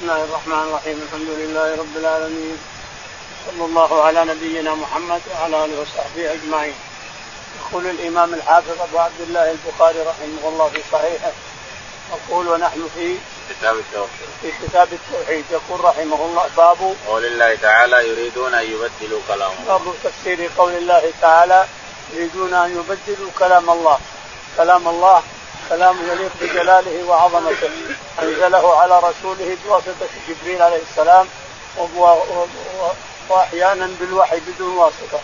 بسم الله الرحمن الرحيم الحمد لله رب العالمين صلى الله على نبينا محمد وعلى اله وصحبه اجمعين يقول الامام الحافظ ابو عبد الله البخاري رحمه الله في صحيحه يقول ونحن في كتاب التوحيد في كتاب التوحيد يقول رحمه الله باب قول الله تعالى يريدون ان يبدلوا كلام الله باب تفسير قول الله تعالى يريدون ان يبدلوا كلام الله كلام الله كلام يليق بجلاله وعظمته. أنزله على رسوله بواسطة جبريل عليه السلام واحيانا بالوحي بدون واسطة.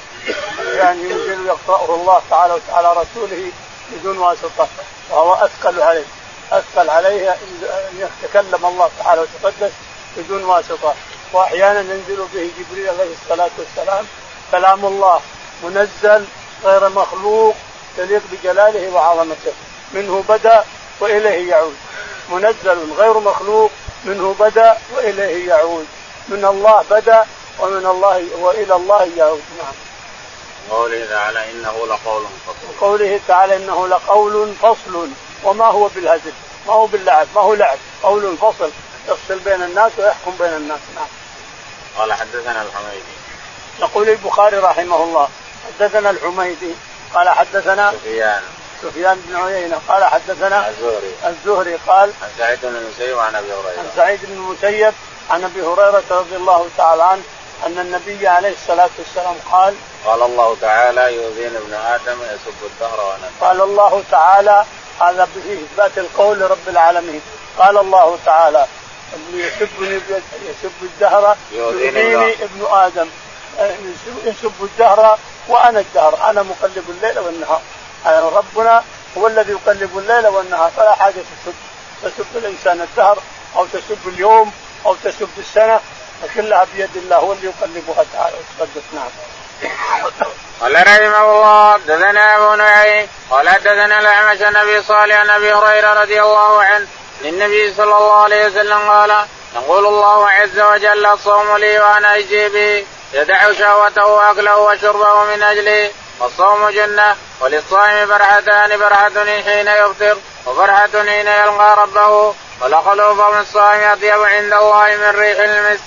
أحيانا ينزل يقراه الله تعالى وتعالى رسوله بدون واسطة وهو أثقل عليه. أثقل عليه ان يتكلم الله تعالى وتقدس بدون واسطة. وأحيانا ينزل به جبريل عليه الصلاة والسلام كلام الله منزل غير مخلوق يليق بجلاله وعظمته. منه بدأ وإليه يعود. منزل غير مخلوق منه بدأ وإليه يعود. من الله بدأ ومن الله وإلى الله يعود. نعم. قوله تعالى إنه لقول فصل. وقوله تعالى إنه لقول فصل. وما هو بالهزل؟ ما هو باللعب؟ ما هو لعب؟ قول فصل. يفصل بين الناس ويحكم بين الناس. نعم. قال حدثنا الحميدي. يقول البخاري رحمه الله حدثنا الحميدي قال حدثنا سفيان. سفيان بن عيينة قال حدثنا الزهري. الزهري قال عن سعيد بن المسيب وعن أبي هريرة. عن سعيد بن المسيب عن أبي هريرة رضي الله تعالى عنه أن النبي عليه الصلاة والسلام قال قال الله تعالى يؤذين ابن آدم يسب الدهر وأنا قال الله تعالى هذا في اثبات القول لرب العالمين. قال الله تعالى يسبني يسب الدهر يؤذيني ابن آدم. يسب الدهر وأنا الدهر أنا مقلب الليل والنهار. يعني ربنا هو الذي يقلب الليل والنهار. فلا حاجة تسب. تسب الإنسان الدهر أو تسب اليوم أو تسب السنة كلها بيد الله هو اللي يقلبها تعالى. وتقدس نعم. قال رحمه الله دثنا أبو نعيم قال دثنا الأعمش عن أبي صالح عن أبي هريرة رضي الله عنه للنبي صلى الله عليه وسلم قال يقول الله عز وجل الصوم لي وأنا اجزي به يدع شهوته وأكله وشربه من اجلي والصوم جنة وللصائم فرحتان فرحة حين يفطر وفرحة حين يلقى ربه. ولخلوف من الصائم أطيب عند الله من ريح المسك.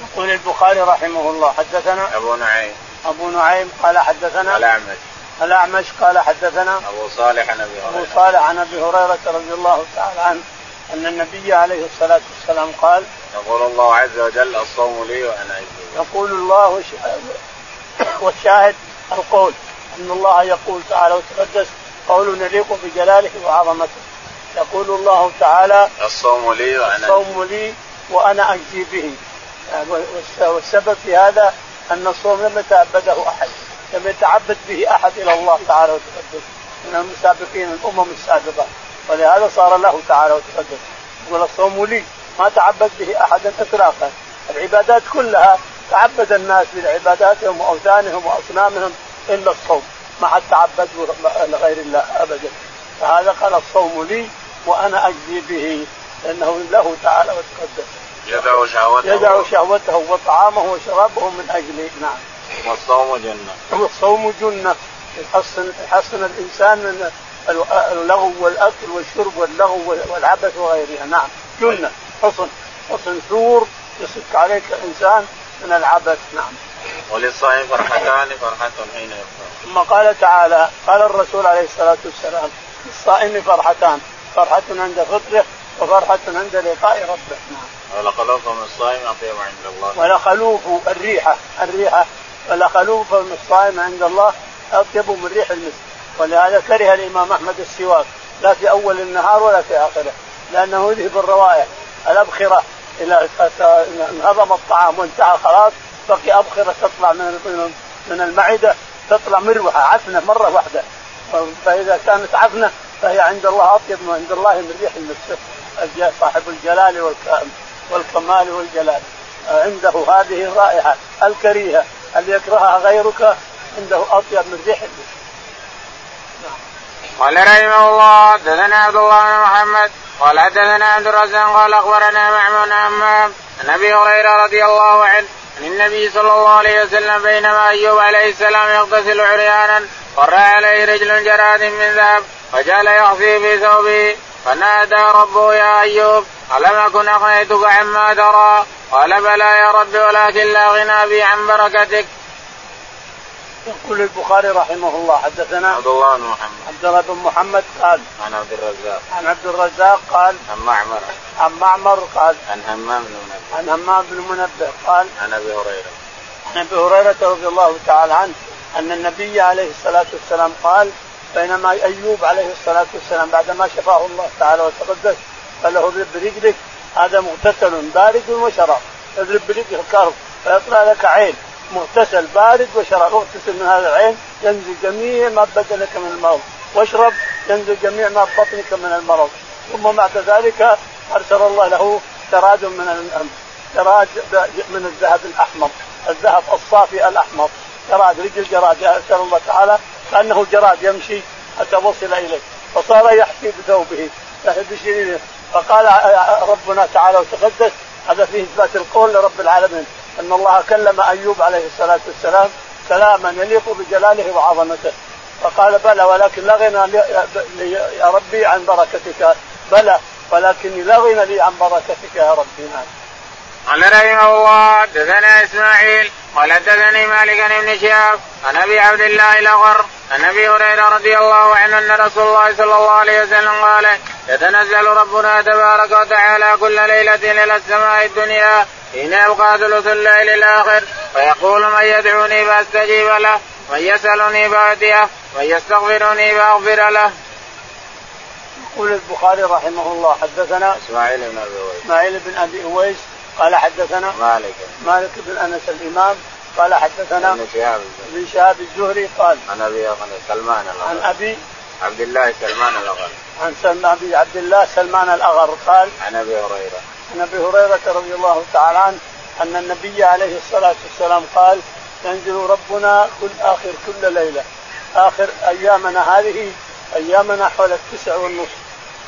يقول البخاري رحمه الله حدثنا أبو نعيم. أبو نعيم قال حدثنا الأعمش. الأعمش قال حدثنا أبو صالح عن أبي هريرة. ابو صالح عن أبي هريرة رضي الله تعالى عنه أن النبي عليه الصلاة والسلام قال يقول الله عز وجل الصوم لي وأنا أجزي. يقول الله والشاهد القول. إن الله يقول تعالى وتقدس قول يليق بجلاله وعظمته. يقول الله تعالى الصوم لي وأنا الصوم لي وأنا اجزي به. والسبب في هذا أن الصوم لم يتعبده أحد لم يتعبد به أحد إلى الله تعالى وتقدس. من المسابقين الأمم السابقة. ولهذا صار له تعالى وتقدس. يقول الصوم لي ما تعبد به احد اطلاقا. العبادات كلها تعبد الناس بعباداتهم وأوثانهم وأصنامهم. إلا الصوم ما حد تعبدوا لغير الله ابدا. فهذا قال الصوم لي وأنا أجزي به لأنه له تعالى وتقدس يدع شهوته. يدع شهوته وطعامه وشرابه من أجله نعم. والصوم جنة. والصوم جنة. يحصن يحصن الإنسان من اللغو والأكل والشرب واللغو والعبث وغيرها نعم. جنة. حصن. حصن ثور يصك عليك الإنسان من العبث نعم. وللصائم فرحتان فرحة حين يفطر ثم قال تعالى قال الرسول عليه الصلاة والسلام للصائم فرحتان فرحة عند فطره وفرحة عند لقاء ربه نعم ولخلوف من الصائم أطيب عند الله ولخلوف الريحة الريحة ولخلوف من الصائم عند الله أطيب من ريح المسك ولهذا كره الإمام أحمد السواك لا في أول النهار ولا في آخره لأنه يذهب الروائح الأبخرة إلى انهضم الطعام وانتهى خلاص بقي أبخرة تطلع من من المعدة تطلع مروحة عفنة مرة واحدة. فإذا كانت عفنة فهي عند الله أطيب من عند الله من ريح المسك صاحب الجلال والكمال والجلال. عنده هذه الرائحة الكريهة. اللي يكرهها غيرك؟ عنده أطيب من ريح المسك قال رحمه الله حدثنا عبد الله بن محمد قال حدثنا عبد الرزاق قال أخبرنا معمر عمام عن أبي هريرة رضي الله عنه عن النبي صلى الله عليه وسلم بينما أيوب عليه السلام يغتسل عريانا مر عليه رجل جراد من ذهب فجعل يخفي في ثوبه فنادى ربه يا أيوب ألم أكن أغنيتك عما ترى قال بلى يا رب ولكن لا غنى بي عن بركتك. يقول البخاري رحمه الله. حدثنا عبد الله بن محمد. عبد الله بن محمد قال عن عبد الرزاق. عن عبد الرزاق قال عن معمر. عن معمر قال عن همام بن منبه. عن همام بن منبه قال عن أبي هريرة. عن أبي هريرة رضي الله تعالى عنه أن النبي عليه الصلاة والسلام قال بينما أيوب عليه الصلاة والسلام بعدما شفاه الله تعالى وتقدس قال له اضرب برجلك هذا مغتسل بارد وشراب. اضرب برجلك كرب فيطلع لك عين. مغتسل بارد وشراب اغتسل من هذا العين ينزل جميع ما بدنك من المرض واشرب ينزل جميع ما بطنك من المرض. ثم بعد ذلك أرسل الله له جراد من جراد من الذهب الأحمر الذهب الصافي الأحمر. جراد رجل جراد اسال الله تعالى كأنه جراد يمشي حتى وصل إليه. فصار يحكي بثوبه بشريره. فقال ربنا تعالى وتقدس هذا فيه إثبات القول لرب العالمين. أن الله كلم أيوب عليه الصلاة والسلام كلاما يليق بجلاله وعظمته. فقال بلى ولكن لا غنى يا ربي عن بركتك. بلى ولكني لا غنى لي عن بركتك يا ربي. نعم. قال رحمه الله حدثنا إسماعيل قال حدثني مالك بن شهاب عن أبي عبد الله الأغر عن أبي هريرة رضي الله عنه أن رسول الله صلى الله عليه وسلم قال يتنزل ربنا تبارك وتعالى كل ليلة إلى السماء الدنيا حين يبقى ثلث الليل الآخر فيقول من يدعوني فأستجيب له من يسألني فاتيه من يستغفرني فأغفر له. يقول البخاري رحمه الله حدثنا إسماعيل بن أبي أويس. إسماعيل بن أبي أويس قال حدثنا مالك. مالك بن أنس الإمام قال حدثنا ابن شهاب ابن شهاب الزهري قال عن أبي سلمان عن أبي عبد الله سلمان الاغر عن سلمان ابي عبد الله سلمان الأغر قال عن أبي هريرة. عن أبي هريرة رضي الله تعالى عنه أن النبي عليه الصلاة والسلام قال ينزل ربنا كل آخر كل ليلة. آخر أيامنا هذه أيامنا حول التسع والنصف.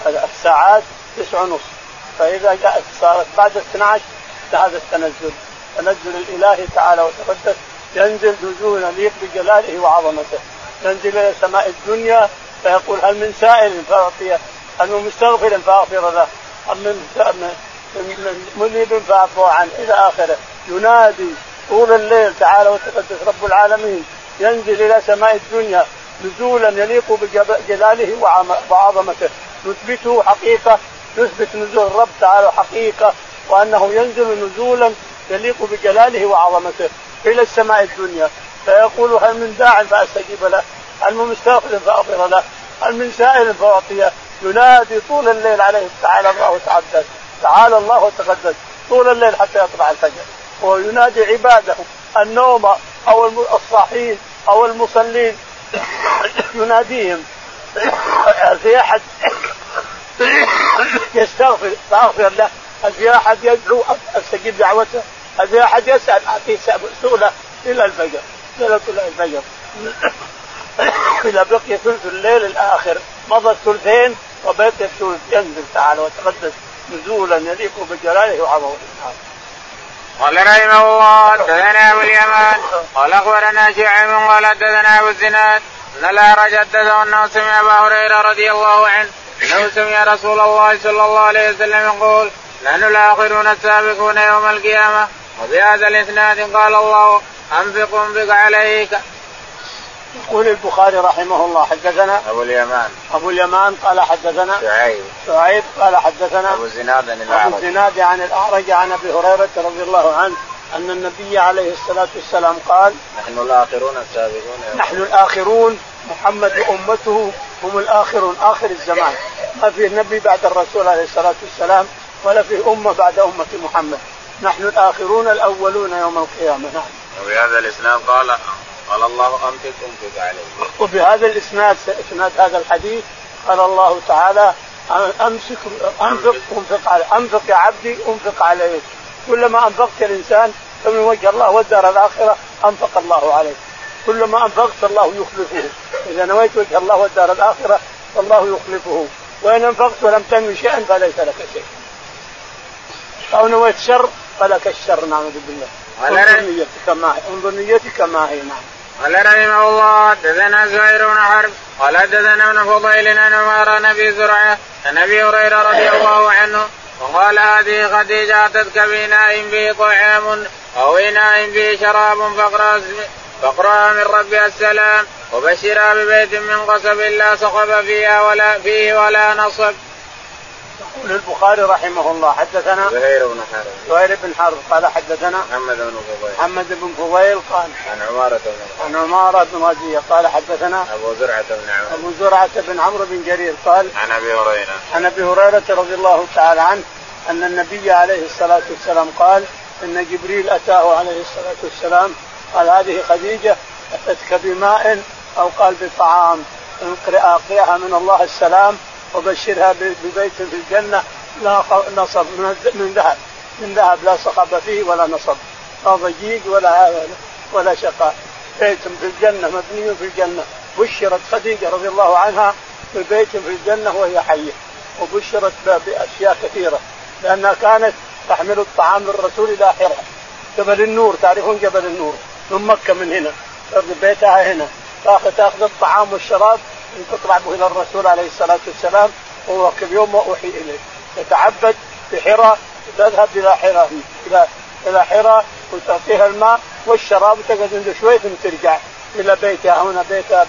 الساعات تسع ونصف. فإذا جاءت صارت بعد 12 هذا التنزل. تنزل الالهي تعالى وتقدس. ينزل نزولا يليق بجلاله وعظمته. ينزل إلى سماء الدنيا فيقول هل من سائل فأعطيه. هل من مستغفر فأغفر له. هل من منيب فاعفو عنه إلى آخره. ينادي طول الليل تعالى وتقدس رب العالمين. ينزل إلى سماء الدنيا نزولا يليق بجلاله وعظمته. نثبته حقيقه نثبت نزول الرب تعالى حقيقة وأنه ينزل نزولا يليق بجلاله وعظمته إلى السماء الدنيا. فيقول هل من داع فأستجيب له؟ هل من مستغفر فأغفر له؟ هل من سائل فأعطيه؟ ينادي طول الليل عليه تعالى الله وتقدس تعالى الله وتقدس طول الليل حتى يطلع الفجر. وينادي عباده النوم أو الصاحين أو المصلين. يناديهم. في احد يستغفر فاغفر له. هل في احد يدعو أستجيب دعوته. هل في احد يسال اعطيه سؤله إلى الفجر. إلى الفجر. اذا بقي ثلث الليل الآخر. مضى الثلثين وبقي الثلث. ينزل تعالى وتقدس. نزولا يليق بجلاله وعظمته قال رحمه الله حدثنا أبو اليمان قال أخبرنا شعيب قال حدثنا أبو الزناد إن الاعرج حدثه أنه سمع أبا هريرة رضي الله عنه أنه سمع رسول الله صلى الله عليه وسلم يقول نحن الآخرون السابقون يوم القيامة وبهذا الإسناد قال الله انفق أنفق عليك. يقول البخاري رحمه الله حدثنا أبو اليمان. أبو اليمان قال حدثنا شعيب. شعيب قال حدثنا أبو زناد عن الأعرج. ابو زناد عن الأعرج عن أبي هريرة رضي الله عنه أن النبي عليه الصلاة والسلام قال نحن الآخرون السابقون نحن الآخرون محمد وامته هم الاخرون آخر الزمان. ما في نبي بعد الرسول عليه الصلاة والسلام ولا في أمة بعد أمة محمد. نحن الآخرون الأولون يوم القيامة. نعم. وبهذا الإسلام قال قال الله انفق انفق عليه وبهذا الإسناد إسناد هذا الحديث قال الله تعالى أمسك انفق انفق عليه أنفق يا عبدي أنفق عليك. كلما أنفقت الإنسان فمن وجه الله والدار الآخرة أنفق الله عليك. كلما أنفقت الله يخلفه. إذا نويت وجه الله والدار الآخرة فالله يخلفه. وإن أنفقت ولم تنوي شيئا فليس لك شيء. أو نويت شر فلك الشر نعوذ بالله. انظر نيتك ما هي انظر نيتك ما هي نعم. قال رحمه الله حدثنا زهير بن حرب قال حدثنا ابن فضيل عن عمر نبي زرعة عن أبي هريرة رضي الله عنه وقال هذه خديجة أتتك بإناء به طعام أو إناء به شراب فاقرا فاقرأ من ربها السلام وبشرها ببيت من قصب لا صخب فيها ولا فيه ولا نصب. يقول البخاري رحمه الله حدثنا زهير بن حرب زهير بن حرب قال حدثنا محمد بن فضيل. محمد بن فضيل قال عن عمارة بن عن عمارة بن رزية قال حدثنا أبو زرعة بن عمرو. أبو زرعة بن عمرو بن جرير قال عن أبي هريرة. عن أبي هريرة رضي الله تعالى عنه أن النبي عليه الصلاة والسلام قال إن جبريل أتاه عليه الصلاة والسلام قال هذه خديجة أتتك بماء أو قال بطعام. اقرأها من الله السلام. وبشرها ببيت في الجنة لا نصب من ذهب. من ذهب لا صخب فيه ولا نصب. لا ضجيج ولا ولا شقاء. بيت في الجنة مبني في الجنة. بشرت خديجة رضي الله عنها ببيت في الجنة وهي حية. وبشرت بأشياء كثيرة. لأنها كانت تحمل الطعام للرسول إلى حراء جبل النور تعرفون جبل النور؟ من مكة من هنا. بيتها هنا. تاخذ تأخذ الطعام والشراب تطلع به إلى الرسول عليه الصلاة والسلام وهو يوم اوحي إليه. تتعبد في حراء تذهب إلى حراء إلى إلى حراء وتعطيها الماء والشراب وتقعد عنده شوي ثم ترجع إلى بيتها. هنا بيتها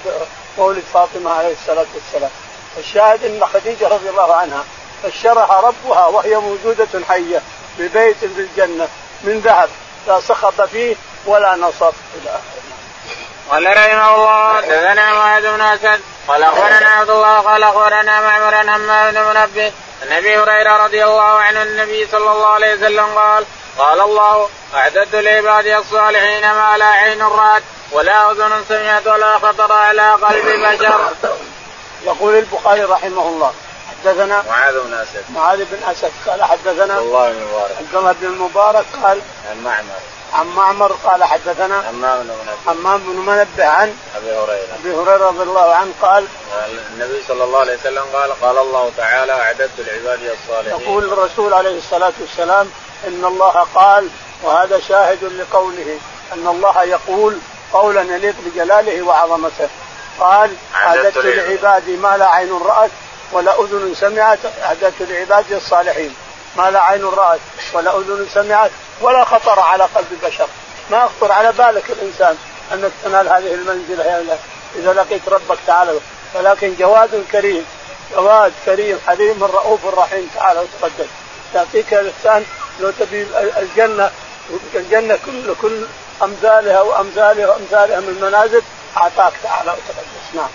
مولد فاطمة عليه الصلاة والسلام. الشاهد إن خديجة رضي الله عنها بشرها ربها وهي موجودة حية ببيت في الجنة من ذهب لا صخب فيه ولا نصب إلى اخره قال رحمه الله حدثنا معاذ بن أسد قال أخبرنا عبد الله قال أخبرنا معمر عن همام بن منبه عن أبي هريرة رضي الله عنه النبي صلى الله عليه وسلم قال قال الله أعددت لعبادي الصالحين ما لا عين رأت ولا أذن سمعت ولا خطر على قلب بشر. يقول البخاري رحمه الله حدثنا معاذ بن أسد. معاذ بن أسد قال حدثنا عبد الله بن المبارك عبد الله بن المبارك قال عن معمر. عن معمر قال حدثنا حمام بن منبه حمام بن منبه عن أبي هريرة. أبي هريرة رضي الله عنه قال النبي صلى الله عليه وسلم قال قال الله تعالى أعددت لعبادي الصالحين. يقول الرسول عليه الصلاة والسلام إن الله قال وهذا شاهد لقوله أن الله يقول قولا يليق بجلاله وعظمته. قال أعددت لعبادي ما لا عين رأت ولا أذن سمعت أعددت لعبادي الصالحين. ما لا عين رأت ولا أذن سمعت ولا خطر على قلب البشر. ما يخطر على بالك الإنسان أنك تنال هذه المنزلة إذا لقيت ربك تعالى. ولكن جواد كريم جواد كريم حليم رؤوف رحيم تعالى وتقدم. يعطيك الانسان لو تبي الجنة الجنة كل كل أمثالها وأمثالها وأمثالها من المنازل أعطاك تعالى وتقدس نعم.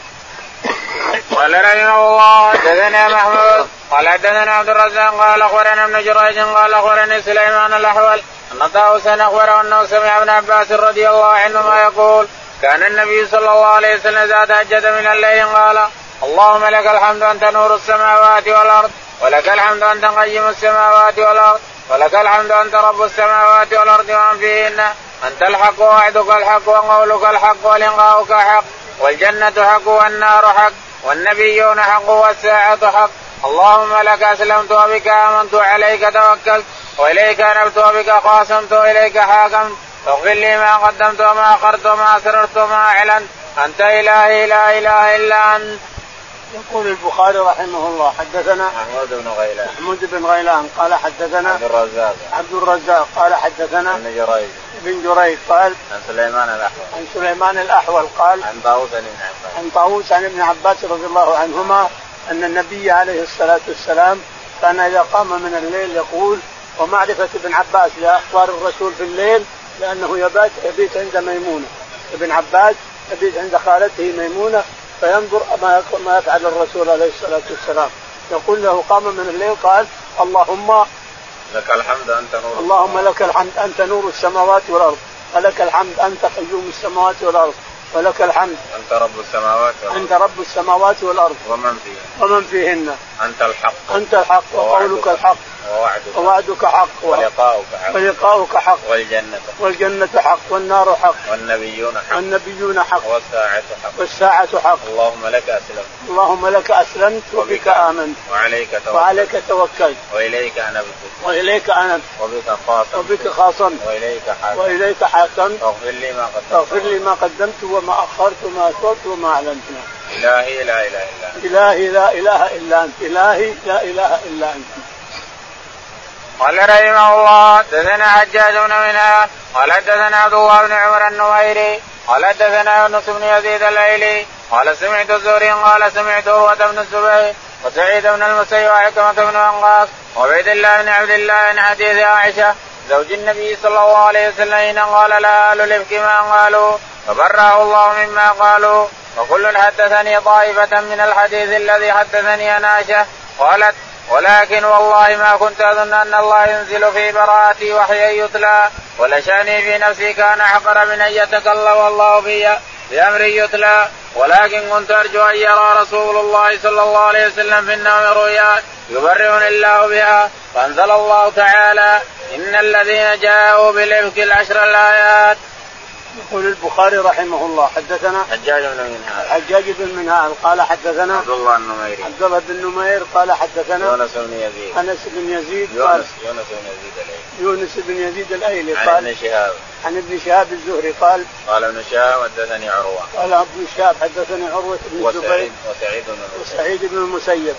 قال رحمه الله حدثنا محمود. قال حدثنا عبد الرزاق. قال أخبرنا ابن جريج. قال أخبرني سليمان الأحول أن طاووسا أخبره أنه سمع ابن عباس رضي الله عنهما يقول كان النبي صلى الله عليه وسلم إذا تهجد من الليل قال اللهم لك الحمد انت نور السماوات والأرض ولك الحمد انت قيم السماوات والأرض ولك الحمد انت رب السماوات والأرض ومن فيهن أنت الحق ووعدك الحق وقولك الحق ولقاؤك حق. والجنة حق والنار حق والنبيون حق والساعة حق. اللهم لك أسلمت وبك آمنت وعليك توكلت وإليك أنبت وبك قاسمت وإليك حاكمت. فاغفر لي ما قدمت وما أخرت وما أسررت وما أعلنت. أنت إلهي لا إله إلا أنت. يقول البخاري رحمه الله حدثنا محمود بن غيلان. محمود بن غيلان قال حدثنا عبد الرزاق. عبد الرزاق قال حدثنا ابن جريج. بن جريج قال عن سليمان الأحول. عن سليمان الأحول قال عن طاووس عن ابن عباس. عن طاووس عن ابن عباس رضي الله عنهما أن النبي عليه الصلاة والسلام كان إذا قام من الليل يقول ومعرفة ابن عباس لأخبار الرسول في الليل لأنه يبات يبيت عند ميمونة. ابن عباس يبيت عند خالته ميمونة فينظر ما ما يفعل الرسول عليه الصلاة والسلام. يقول له قام من الليل قال اللهم لك الحمد أنت نور اللهم لك الحمد أنت نور السماوات والأرض. ولك الحمد أنت قيوم السماوات والأرض. ولك الحمد. أنت رب السماوات والأرض. أنت رب السماوات والأرض. ومن فيهن؟ ومن فيهن؟ أنت الحق. أنت الحق وقولك الحق. ووعدك. ووعدك حق. ولقاؤك حق. ولقاؤك حق. والجنة والجنة حق. والنار حق. والنبيون حق. والنبيون حق. والساعة حق. والساعة حق. اللهم لك أسلمت. اللهم لك أسلمت وبك. آمنت. وعليك توكلت. وعليك توكلت. وإليك أنبت. وإليك أنبت. وبك خاصمت. وبك خاصمت. وإليك حاكمت. وإليك حاكمت. فاغفر لي ما قدمت. فاغفر لي ما قدمت وما أخرت وما أسررت وما أعلنت. إلهي لا إله إلا أنت. إلهي لا إله إلا أنت. إلهي لا إله إلا أنت. قال رحمه الله حدثنا حجاج بن منها قال حدثنا عبد الله بن عمر النميري قال حدثنا يونس بن يزيد الايلي قال سمعت الزهري قال سمعت عروة بن الزبير وسعيد بن المسيب وحكمة بن وقاص وعبيد الله بن عبد الله عن حديث عائشة زوج النبي صلى الله عليه وسلم حين قال لا أهل الإفك ما قالوا فبرأه الله مما قالوا وكل حدثني طائفة من الحديث الذي حدثني أنا عائشة قالت ولكن والله ما كنت أظن أن الله ينزل في براءتي وحيا يتلى ولشأني في نفسي كان أحقر من أن يتكلم الله في بأمر يتلى. ولكن كنت أرجو أن يرى رسول الله صلى الله عليه وسلم في النوم رؤيا يبرئني الله بها. فأنزل الله تعالى إن الذين جاءوا بالإفك العشر الآيات. يقول البخاري رحمه الله. حدثنا حجاج بن منهال حجاج بن منهال قال حدثنا عبد الله النميري عبد الله بن نمير قال حدثنا يونس بن يزيد. أنس بن يزيد قال يونس يونس بن يزيد الأيلي. يونس بن يزيد الأيلي عن قال ابن شهاب. عن ابن شهاب الزهري قال قال ابن شهاب حدثني عروة. قال ابن شهاب حدثني عروة بن الزبير وسعيد وسعيد بن المسيب. وسعيد بن المسيب.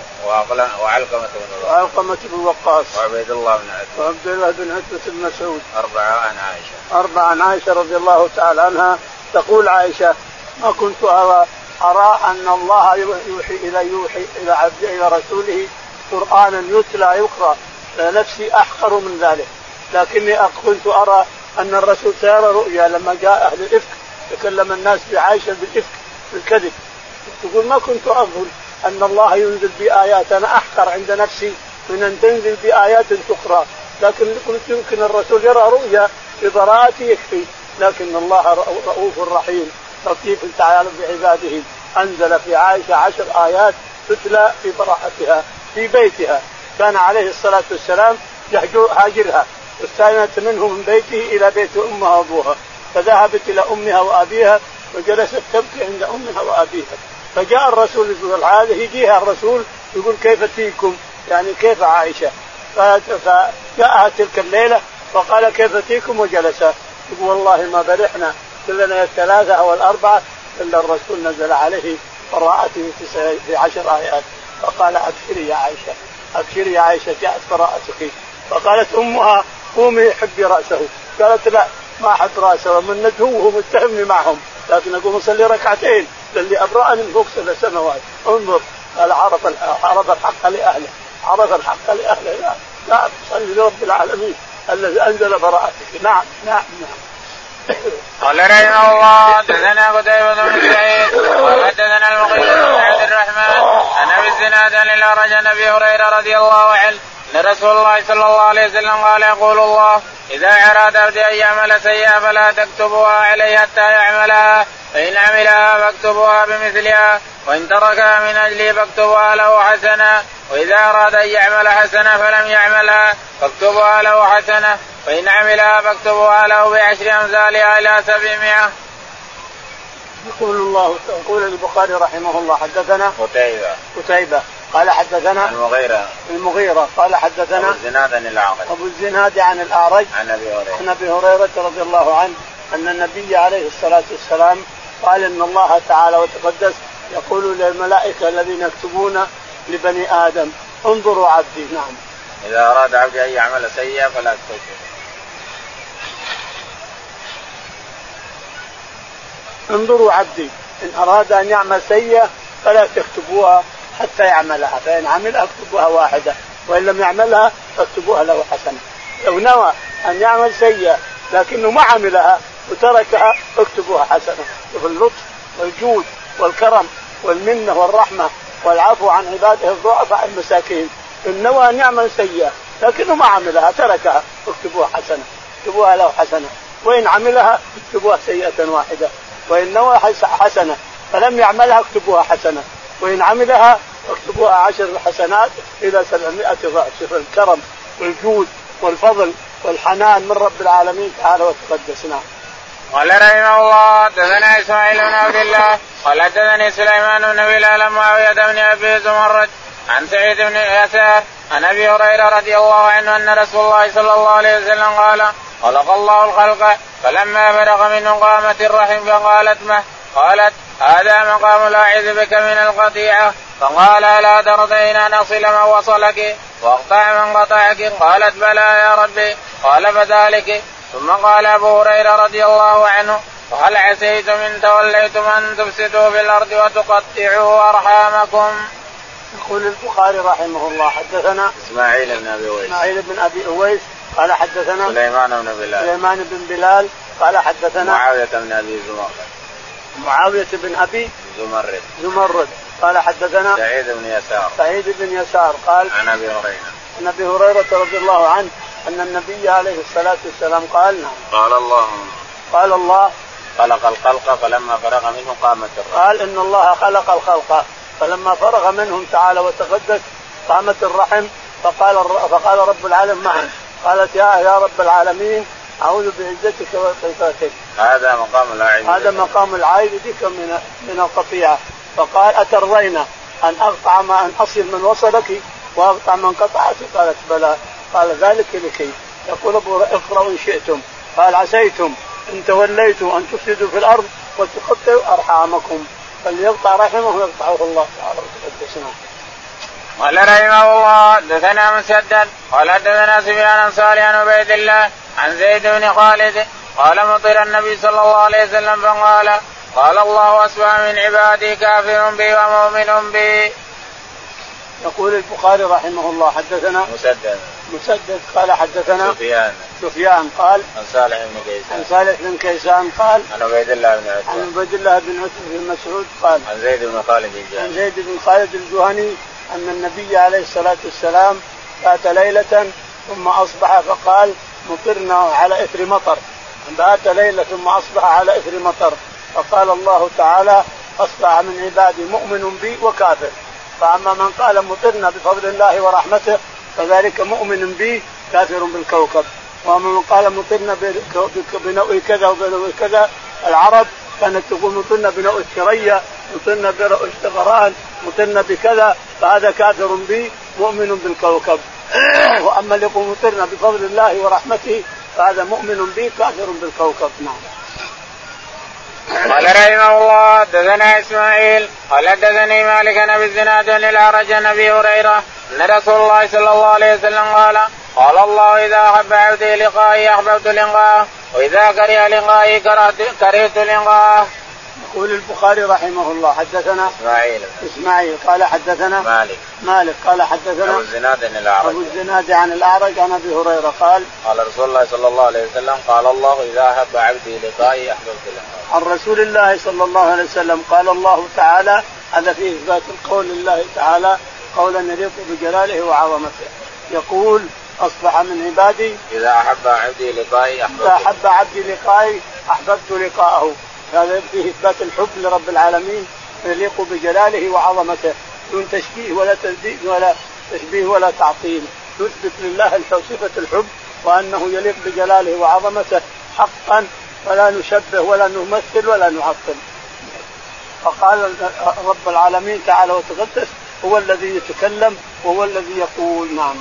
وعلقمة بن الوقاص. وعلقمة بن وقاص وعبيد الله بن عتبة. وعبد الله بن عتبة بن مسعود. أربعة عن عائشة. أربعة عن عائشة رضي الله تعالى عنها. تقول عائشة ما كنت أرى أرى أن الله يوحي إلى يوحي إلى عبد إلى رسوله قرآنا يتلى يقرأ نفسي أحقر من ذلك. لكني كنت أرى أن الرسول سيرى رؤيا لما جاء أهل الإفك تكلم الناس بعائشة بالإفك بالكذب. تقول ما كنت أظن أن الله ينزل بآيات أنا أحقر عند نفسي من أن تنزل بآيات تقرأ لكن قلت يمكن الرسول يرى رؤيا ببراءتي يكفي. لكن الله رؤوف رحيم لطيف تعالى بعباده. أنزل في عائشة عشر آيات تتلى في براءتها في بيتها. كان عليه الصلاة والسلام هاجرها. واستأذنت منه من بيته إلى بيت أمها وأبوها. فذهبت إلى أمها وأبيها وجلست تبكي عند أمها وأبيها. فجاء الرسول يقول هذا يجيها الرسول يقول كيف فيكم؟ يعني كيف عائشة؟ فجاءها تلك الليلة فقال كيف فيكم؟ وجلس. والله ما برحنا كلنا الثلاثه أو الاربعه الا الرسول نزل عليه براءته في عشر ايات فقال ابشري يا عائشه ابشري يا عائشه جاءت براءتك فقالت امها قومي حبي راسه قالت لا ما احب راسه ومن ندهوه متهمني معهم لكن اقوم اصلي ركعتين للي ابرأني من فوق سبع سنوات انظر قال عرف عرف الحق لاهله عرف الحق لاهله لا لا صلي لرب العالمين الذي أنزل براءتك نعم نعم نعم. قال رحمه الله حدثنا قتيبة بن سعيد قال حدثنا المغيرة بن عبد الرحمن عن أبي الزناد عن الأعرج عن أبي هريرة رضي الله عنه إن رسول الله صلى الله عليه وسلم قال يقول الله إذا أراد عبدي ان يعمل سيئا فلا تكتبوها عليه حتى يعملها فإن عملها فاكتبوها بمثلها وإن تركها من اجلي فاكتبوها له حسنه وإذا أراد أن يعمل حسنه فلم يعملها فاكتبوها له حسنه فإن عملها فاكتبوها له بعشر أمثالها إلى سبعمائة. يقول الله يقول البخاري رحمه الله حدثنا قتيبة قتيبة قال حدثنا المغيرة. المغيرة. قال أبو حدثنا الزناد عن الأعرج. أبو الزناد عن الأعرج. عن أبي هريرة. عن أبي هريرة رضي الله عنه أن النبي عليه الصلاة والسلام قال إن الله تعالى وتقدس يقول للملائكة الذين يكتبون لبني آدم انظروا عبدي. نعم. إذا أراد عبدي أن يعمل سيئا فلا تكتبه انظروا عبدي. إن أراد أن يعمل سيئه فلا تكتبوها. حتى يعملها فإن عملها اكتبوها واحدة وإن لم يعملها فاكتبوها له حسنة. لو نوى أن يعمل سيئة لكنه ما عملها وتركها اكتبوها حسنة. شوف اللطف والجود والكرم والمنة والرحمة والعفو عن عباده الضعفاء المساكين. إن نوى أن يعمل سيئة لكنه ما عملها تركها اكتبوها حسنة. اكتبوها له حسنة. وإن عملها اكتبوها سيئة واحدة. وإن نوى حسنة. فلم يعملها اكتبوها حسنة. وإن عملها أكتبوها عشر حسنات إلى سبعمائة ضعف شوف الكرم والجود والفضل والحنان من رب العالمين تعالى وتقدس نعم. قال رحمه الله دثنا إسماعيل بن عبد الله قال حدثني سليمان بن بلال معاوية بن أبي زمرد عن سعيد بن يسار عن أبي هريرة رضي الله عنه أن رسول الله صلى الله عليه وسلم قال خلق الله الخلق فلما فرغ منه قامت الرحم فقالت مه قالت هذا مقام لاعذ بك من القطيعة. فقال الا ترضين إن اصل من وصلك واقطع من قطعك. قالت بلى يا ربي. قال فذلك. ثم قال أبو هريرة رضي الله عنه وهل عسيتم إن توليتم أن تفسدوا في الأرض وتقطعوا أرحامكم. يقول البخاري رحمه الله حدثنا إسماعيل بن أبي أويس. إسماعيل بن أبي أويس. قال حدثنا سليمان بن بلال. سليمان بن بلال. قال حدثنا معاوية بن أبي زمرد معاوية بن أبي زمرد. زمرد. قال حدثنا سعيد بن يسار. سعيد بن يسار. قال عن أبي هريرة. عن أبي هريرة رضي الله عنه أن النبي عليه الصلاة والسلام قال نعم. قال الله. قال الله خلق الخلق فلما فرغ منه قامت الرحم قال إن الله خلق الخلق فلما فرغ منهم تعالى وتقدس قامت الرحم فقال فقال رب العالمين معا. قالت يا يا رب العالمين أعوذ بعزتك وصفاتك هذا مقام العائد هذا مقام العائد بك من من القطيعة. فقال اترضين أن اقطع ما أن أصل من وصلك واقطع من قطعك قالت بلى. قال ذلك لكي يقول أبو اقرأوا إن شئتم. قال عسيتم. إن توليتم أن تفسدوا في الأرض وتقطعوا أرحامكم. فليقطع رحمه يقطعه الله تعالى وتقدسنا. قال رحمه الله. دثنا مسدد. قال دثنا سفيان صالح عن عبيد الله عن زيد بن خالد قال مطر النبي صلى الله عليه وسلم فقال قال الله اصبح من عبادي كافر بي ومؤمن بي. يقول البخاري رحمه الله حدثنا مسدد. مسدد قال حدثنا سفيان. سفيان قال عن صالح بن كيسان. عن صالح بن كيسان قال عن عبيد الله بن عتبة. عن عبيد الله بن بن مسعود قال عن زيد بن خالد عن الجهني زيد بن خالد الجهني أن النبي عليه الصلاة والسلام بات ليلة ثم أصبح فقال مطرنا على إثر مطر. بات ليلة ثم أصبح على إثر مطر. فقال الله تعالى أصبح من عبادي مؤمن بي وكافر. فأما من قال مطرنا بفضل الله ورحمته فذلك مؤمن بي كافر بالكوكب. وأما من قال مطرنا بنوء كذا وبنوء كذا العرب كانت تقول مطرنا بنوء الثريا مطرنا بنوء الدبران مطرنا بكذا فهذا كافر بي مؤمن بالكوكب. واما اللي يقول مطرنا بفضل الله ورحمته فهذا مؤمن بي كافر بالكوكب نعم قال رحمه الله حدثنا إسماعيل قال حدثني مالك بن الزناد بن الأعرج عن أبي هريرة أن رسول الله صلى الله عليه وسلم قال قال الله إذا أحب عبدي لقائي أحببت لقاءه وإذا كره لقائي كرهت لقاءه. يقول البخاري رحمه الله حدثنا إسماعيل. إسماعيل قال حدثنا مالك. مالك قال حدثنا أبو الزناد بن الأعرج. أبو الزناد عن الأعرج عن أبي هريرة قال قال رسول الله صلى الله عليه وسلم قال الله إذا أحب عبدي لقائي احببت لقاءه. عن رسول الله صلى الله عليه وسلم قال الله تعالى هذا فيه إثبات القول لله تعالى قولا يليق بجلاله وعظمته. يقول أصبح من عبادي إذا أحب عبدي لقائي احببت إذا أحب عبدي لقائي أحببت لقاءه. هذا فيه إثبات الحب لرب العالمين يليق بجلاله وعظمته دون تشبيه ولا تزديد ولا تشبيه ولا تعطيل. يثبت لله صفه الحب وأنه يليق بجلاله وعظمته حقا ولا نشبه ولا نمثل ولا نعطل. فقال رب العالمين تعالى وتقدس هو الذي يتكلم وهو الذي يقول. نعم.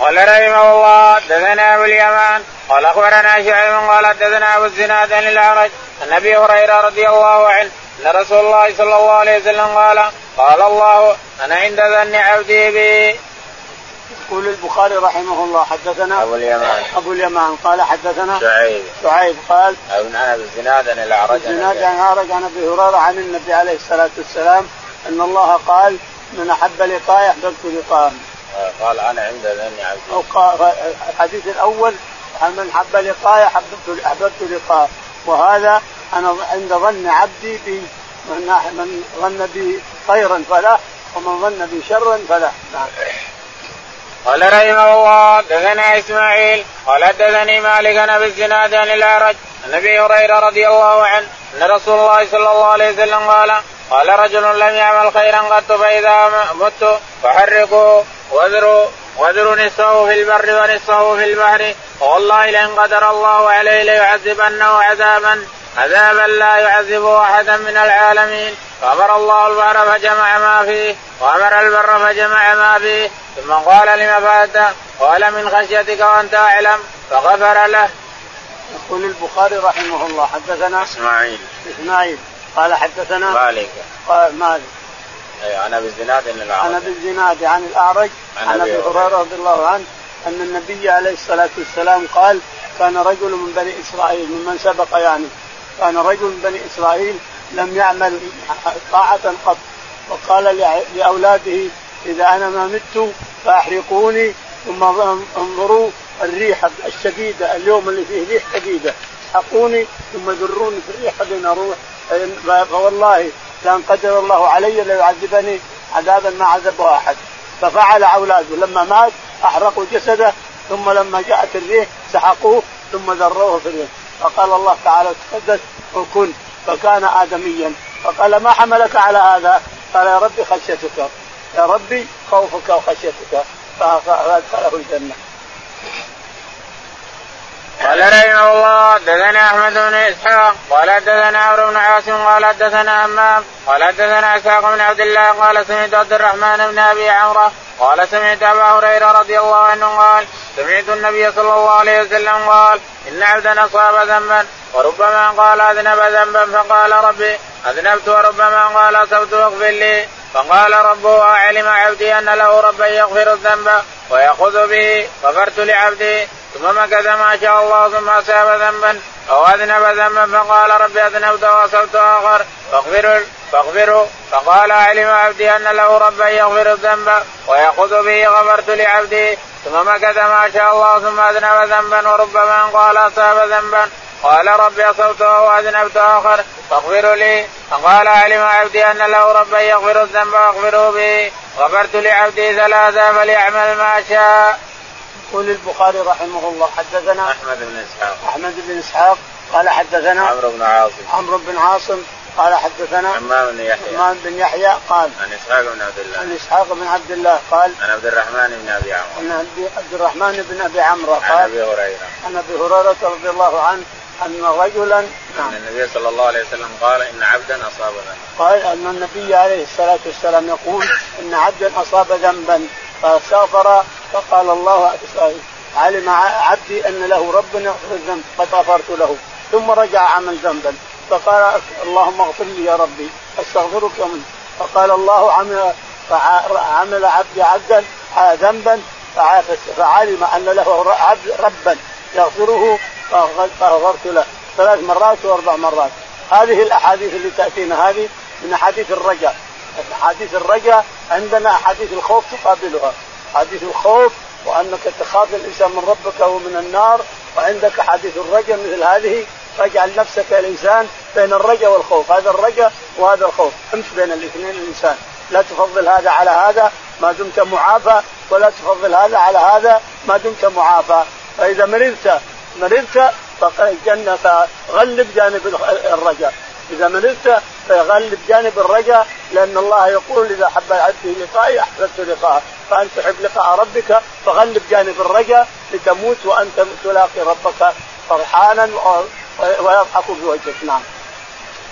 قال رحمه الله دثنا أبو اليمان. قال أخبرنا شعيب قال دثنا أبو الزناد عن الأعرج. عن أبي هريرة رضي الله عنه أن رسول الله صلى الله عليه وسلم قال قال الله أنا عند ظن عبدي بي. يقول البخاري رحمه الله حدثنا أبو اليمان. أبو اليمان. قال حدثنا شعيب. شعيب. قال ابن ابي الزناد عن الأعرج الزناد عن الأعرج عن أبي هريرة عن النبي عليه الصلاة والسلام أن الله قال من أحب لقائي أحببت لقاءه قال أنا عند ظن عبدي. أو الحديث الأول من حب لقائي احببت أحببت لقاءه وهذا أنا عند ظن عبدي بي من من ظن بي خيرا فله ومن ظن بي شرا فله نعم. قال رحمه الله دثنا إسماعيل قال دثني مالك أبي الزناد عن الأعرج عن أبي هريرة رضي الله عنه أن رسول الله صلى الله عليه وسلم قال قال رجل لم يعمل خيرا قط فإذا مت فحرقوا واذروا واذروا نصفه في البر ونصفه في البحر. والله لئن قدر الله عليه ليعذبنه عذابا عذابا لا يعذب احدا من العالمين. فأمر الله البحر فجمع ما فيه وأمر البر فجمع ما فيه. ثم قال لما فات؟ قال من خشيتك وانت اعلم فغفر له. يقول البخاري رحمه الله حدثنا إسماعيل. إسماعيل. قال حدثنا مالك. قال مالك. اي عن أبي الزناد عن الأعرج. عن أبي الزناد عن الأعرج عن أبي هريرة. رضي الله عنه أن النبي عليه الصلاة والسلام قال كان رجل من بني إسرائيل ممن سبق يعني كان رجل من بني إسرائيل لم يعمل طاعة قط وقال لأولاده إذا أنا ما مت فأحرقوني ثم انظروا الريح الشديدة اليوم اللي فيه ريح شديدة اسحقوني ثم ذروني في الريح بين أروح فوالله لأن قدر الله علي ليعذبني عذابا ما عذبه أحد. ففعل أولاده. لما مات أحرقوا جسده ثم لما جاءت الريح سحقوه ثم ذروه في الريح. فقال الله تعالى تقدس وكن فكان ادميا. فقال ما حملك على هذا؟ قال يا ربي خشيتك. يا ربي خوفك وخشيتك. فأدخله الجنة. قال رحمه الله حدثنا أحمد بن إسحاق قال حدثنا عمرو بن عاصم قال حدثنا همام قال حدثنا إسحاق بن عبد الله قال سمعت عبد الرحمن بن أبي عمره قال سمعت أبا هريرة رضي الله عنه قال سمعت النبي صلى الله عليه وسلم قال إن عبدا أصاب ذنبا وربما قال أذنب ذنبا فقال ربي أذنبت وربما قال أصبت واغفر لي فقال ربه علم عبدي أن له ربا يغفر الذنب ويأخذ به غفرت لعبدي. ثم مكث ما شاء الله ثم أصاب ذنبا أو اذنب ذنبا فقال ربي أذنبت وأصبت آخر. فاغفر فاغفره فقال علم عبدي أن له ربا يغفر الذنب ويأخذ به غفرت لعبدي. ثم مكث ما شاء الله ثم أذنب ذنبا وربما قال أصاب ذنبا. قال ربي اصبته واذنبت آخر. فاغفر لي. فقال علم عبدي أن له ربا يغفر الذنب وأغفره به. غفرت لعبدي ثلاثة فليعمل ما شاء. يقول البخاري رحمه الله حدثنا أحمد بن إسحاق. أحمد بن إسحاق قال حدثنا عمرو بن عاصم. عمرو بن عاصم قال حدثنا حمام بن يحيى. حمام بن يحيى قال عن إسحاق بن عبد الله. عن إسحاق بن عبد الله قال عن عبد الرحمن بن أبي عمرو. عن عبد الرحمن بن أبي عمرو قال عن أبي هريرة. عن أبي هريرة رضي الله عنه أن رجلا نعم. إن النبي صلى الله عليه وسلم قال إن عبدا أصاب ذنبا. قال أن النبي عليه الصلاة والسلام يقول إن عبدا أصاب ذنبا. فسافر فقال الله علم عبدي أن له رب يغفر الذنب قد غفرت له. ثم رجع عمل ذنبا. فقال اللهم اغفر لي يا ربي أستغفرك منه. فقال الله عمل عمل عبدي عبدا ذنبا فعلم أن له عبد ربا يغفره فغفرت له. ثلاث مرات وأربع مرات. هذه الأحاديث اللي تأتينا هذه من أحاديث الرجاء. أحاديث الرجاء عندنا أحاديث الخوف تقابلها. حديث الخوف وأنك تخاف الإنسان من ربك ومن النار وعندك حديث الرجاء مثل هذه. فاجعل نفسك الإنسان بين الرجاء والخوف. هذا الرجاء وهذا الخوف. امش بين الاثنين الإنسان. لا تفضل هذا على هذا ما دمت معافى ولا تفضل هذا على هذا ما دمت معافى. فإذا مرضت مرضت فالجنه فغلب جانب الرجاء. إذا مرضت فغلب جانب الرجاء لأن الله يقول إذا حب العبد لقائي أحببت لقاءه. فأنت تحب لقاء ربك فغلب جانب الرجاء لتموت وأنت تلاقي ربك فرحانا ويضحك في وجهك نعم.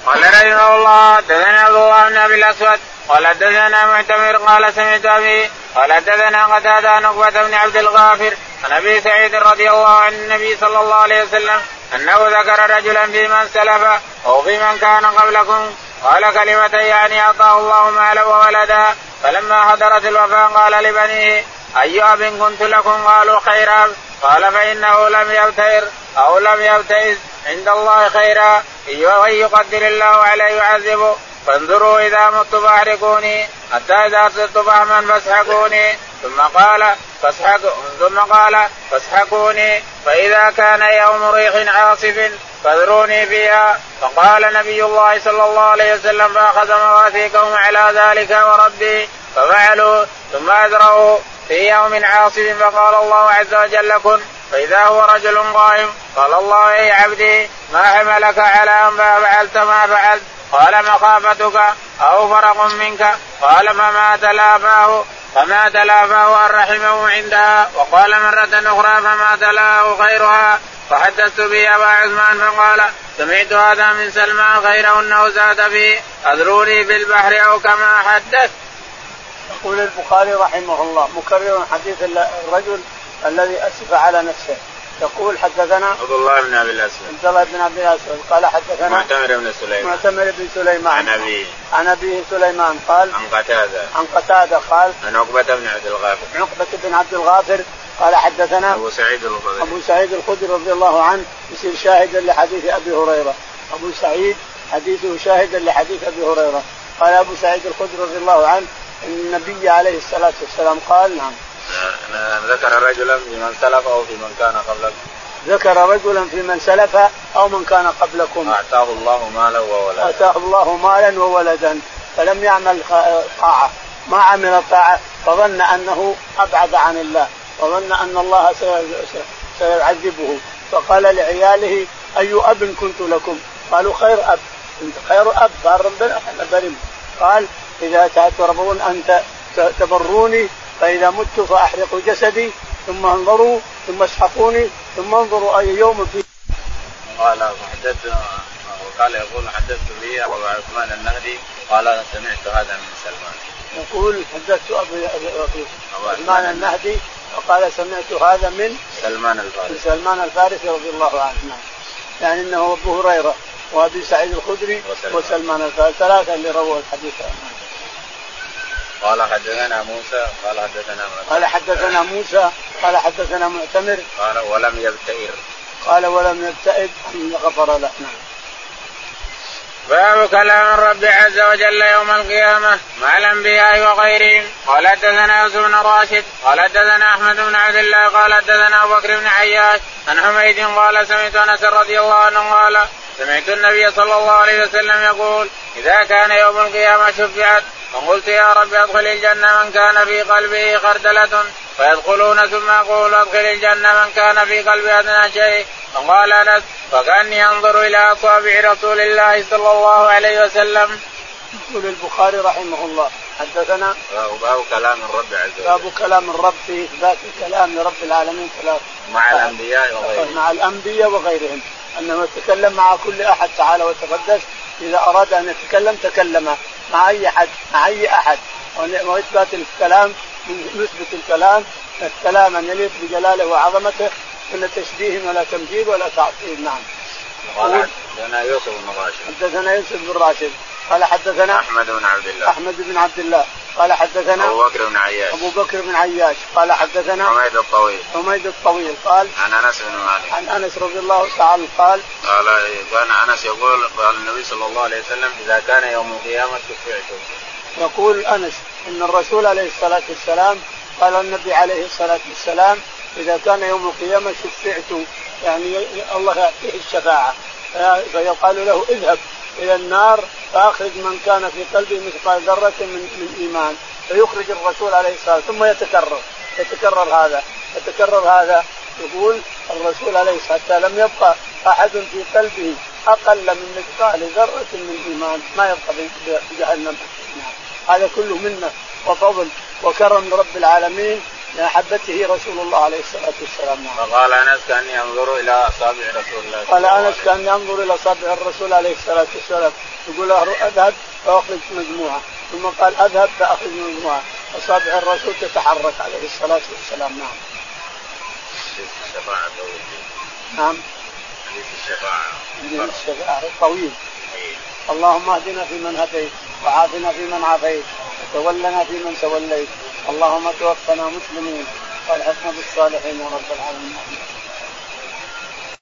قال رحمه الله دثنا عبد الله بن ابي الاسود قال دثنا معتمر قال سمعت أبي قال دثنا قتادة نقبه بن عبد الغافر عن أبي سعيد رضي الله عن النبي صلى الله عليه وسلم أنه ذكر رجلا في من سلف أو في من كان قبلكم. قال كلمة يعني أعطاه الله مالا وولدا. فلما حضرت الوفاة قال لبنيه أي أب كنت لكم؟ قالوا خيرا. قال فإنه لم يبتئر أو لم يبتئس عند الله خيرا. وأن يقدر الله عليه يعذبه فانظروا إذا مت فاحرقوني حتى إذا صرت فهما فاسحقوني. ثم قال فاسحقوا ثم قال فاسحقوني. فإذا كان يوم ريح عاصف فاذروني فيها. فقال نبي الله صلى الله عليه وسلم فأخذ مواثيقهم على ذلك وربي ففعلوا. ثم اذروا في يوم عاصف فقال الله عز وجل كن. فإذا هو رجل قائم قال الله يا عبدي ما حملك على أن فعلت ما فعلت؟ قال مخافتك أو فرق منك؟ قال فما تلافاه فما تلافاه أن رحمه عندها وقال مرة أخرى فما تلاه غيرها. فحدثت به أبا عثمان فقال سمعت هذا من سلمان غير أنه زاد فيه أذروني في البحر أو كما حدث. يقول البخاري رحمه الله مكرر حديث الرجل الذي أسف على نفسه. يقول حدثنا عبد الله بن أبي الأسود. عبد الله بن أبي الأسود. قال حدثنا معتمر بن سليمان. معتمر بن سليمان. عن أبيه. عن أبيه سليمان قال عن قتادة. عن قتادة قال عن عقبة بن عبد الغافر. عقبة بن عبد الغافر قال حدثنا أبو سعيد الخدري. أبو سعيد الخدري رضي الله عنه يصير شاهدا لحديث أبي هريرة. أبو سعيد حديثه شاهدا لحديث أبي هريرة. قال أبو سعيد الخدري رضي الله عنه إن النبي عليه الصلاة والسلام قال نعم. ذكر رجلا في من سلف أو في من كان قبلكم. ذكر رجلا في من سلف أو من كان قبلكم. أعطاه الله مالا وولدا اتاه الله مالا وولدا فلم يعمل طاعة. ما عمل طاعة فظن أنه أبعد عن الله. وظن أن الله سيعذبه. فقال لعياله أي أب كنت لكم؟ قالوا خير أب. أنت خير أب. قال ربنا إحنا برم قال إذا ترضون أن تبروني فإذا مت فأحرقوا جسدي ثم انظروا ثم اسحقوني ثم انظروا أي يوم في قال حدثت وقال يقول حدثت به أبو عثمان النهدي قال سمعت هذا من سلمان. يقول حدثت ابي ابي عثمان النهدي وقال سمعت هذا من سلمان الفارسي. من سلمان الفارسي رضي الله عنه نعم. يعني إنه أبو هريرة وأبي سعيد الخدري وسلمان, وسلمان الفارسي ثلاثة اللي رووا الحديث عنه. قال حدثنا موسى قال حدثنا قال حدثنا موسى قال حدثنا معتمر قال ولم يبتئر. قال ولم يبتئر ان غفر له. نعم. باب كلام الرب عز وجل يوم القيامة مع الأنبياء وغيرهم. قال حدثنا يوسف بن راشد قال حدثنا أحمد بن عبد الله قال حدثنا أبو بكر بن عياش عن حميد قال سمعت أنس رضي الله عنه قال سمعت النبي صلى الله عليه وسلم يقول إذا كان يوم القيامة شفعت فقلت يا رب أدخل الجنة من كان في قلبه خردلة فيدخلون ثم يقول أدخل الجنة من كان في قلبه أدنى شيء فقال أنس فكأني أنظر إلى أصابع رسول الله صلى الله عليه وسلم. يقول البخاري رحمه الله. حدثنا باب كلام الرب عز وجل. باب كلام الرب في اثبات الكلام لرب العالمين ثلاث مع الأنبياء وغيرهم. مع الأنبياء وغيرهم. انه يتكلم مع كل أحد تعالى وتقدس. إذا أراد أن يتكلم تكلم مع أي أحد مع أي أحد. وإثبات الكلام نثبت الكلام. الكلام أن يليق بجلاله وعظمته. من تشبيه ولا تمجيد ولا تعطيل. نعم. قال حدثنا يوسف بن راشد. حدثنا يوسف بن راشد. قال حدثنا أحمد بن عبد الله. أحمد بن عبد الله. قال حدثنا أبو بكر بن عياش. أبو بكر بن عياش. قال حدثنا حميد الطويل. حميد الطويل. قال عن أنس بن مالك. عن أنس رضي الله تعالى قال قال كان أنس يقول قال النبي صلى الله عليه وسلم إذا كان يوم القيامة شفعت يقول أنس إن الرسول عليه الصلاة والسلام قال النبي عليه الصلاة والسلام إذا كان يوم القيامة شفعت يعني الله يعطيه الشفاعة. فيقال له اذهب. إلى النار فأخرج من كان في قلبه مثقال ذرة من من إيمان. فيخرج الرسول عليه الصلاة والسلام. ثم يتكرر. يتكرر هذا. يتكرر هذا. يقول الرسول عليه الصلاة والسلام لم يبقى أحد في قلبه أقل من مثقال ذرة من إيمان. ما يبقى بجهنم هذا كله منة وفضل وكرم رب العالمين. لمحبته رسول الله عليه الصلاة والسلام نعم. فقال انس كاني انظر إلى اصابع رسول الله قال انس كاني انظر إلى اصابع الرسول عليه الصلاة والسلام يقول اذهب فأخرج مجموعة ثم قال اذهب فأخرج مجموعة اصابع الرسول تتحرك عليه الصلاة والسلام نعم. الشفاعة نعم. حديث الشفاعة. حديث الشفاعة طويل. اللهم اهدنا فيمن هديت وعافنا فيمن عافيت وتولنا فيمن توليت. اللهم توفنا مسلمين والحقنا بالصالحين يا رب العالمين.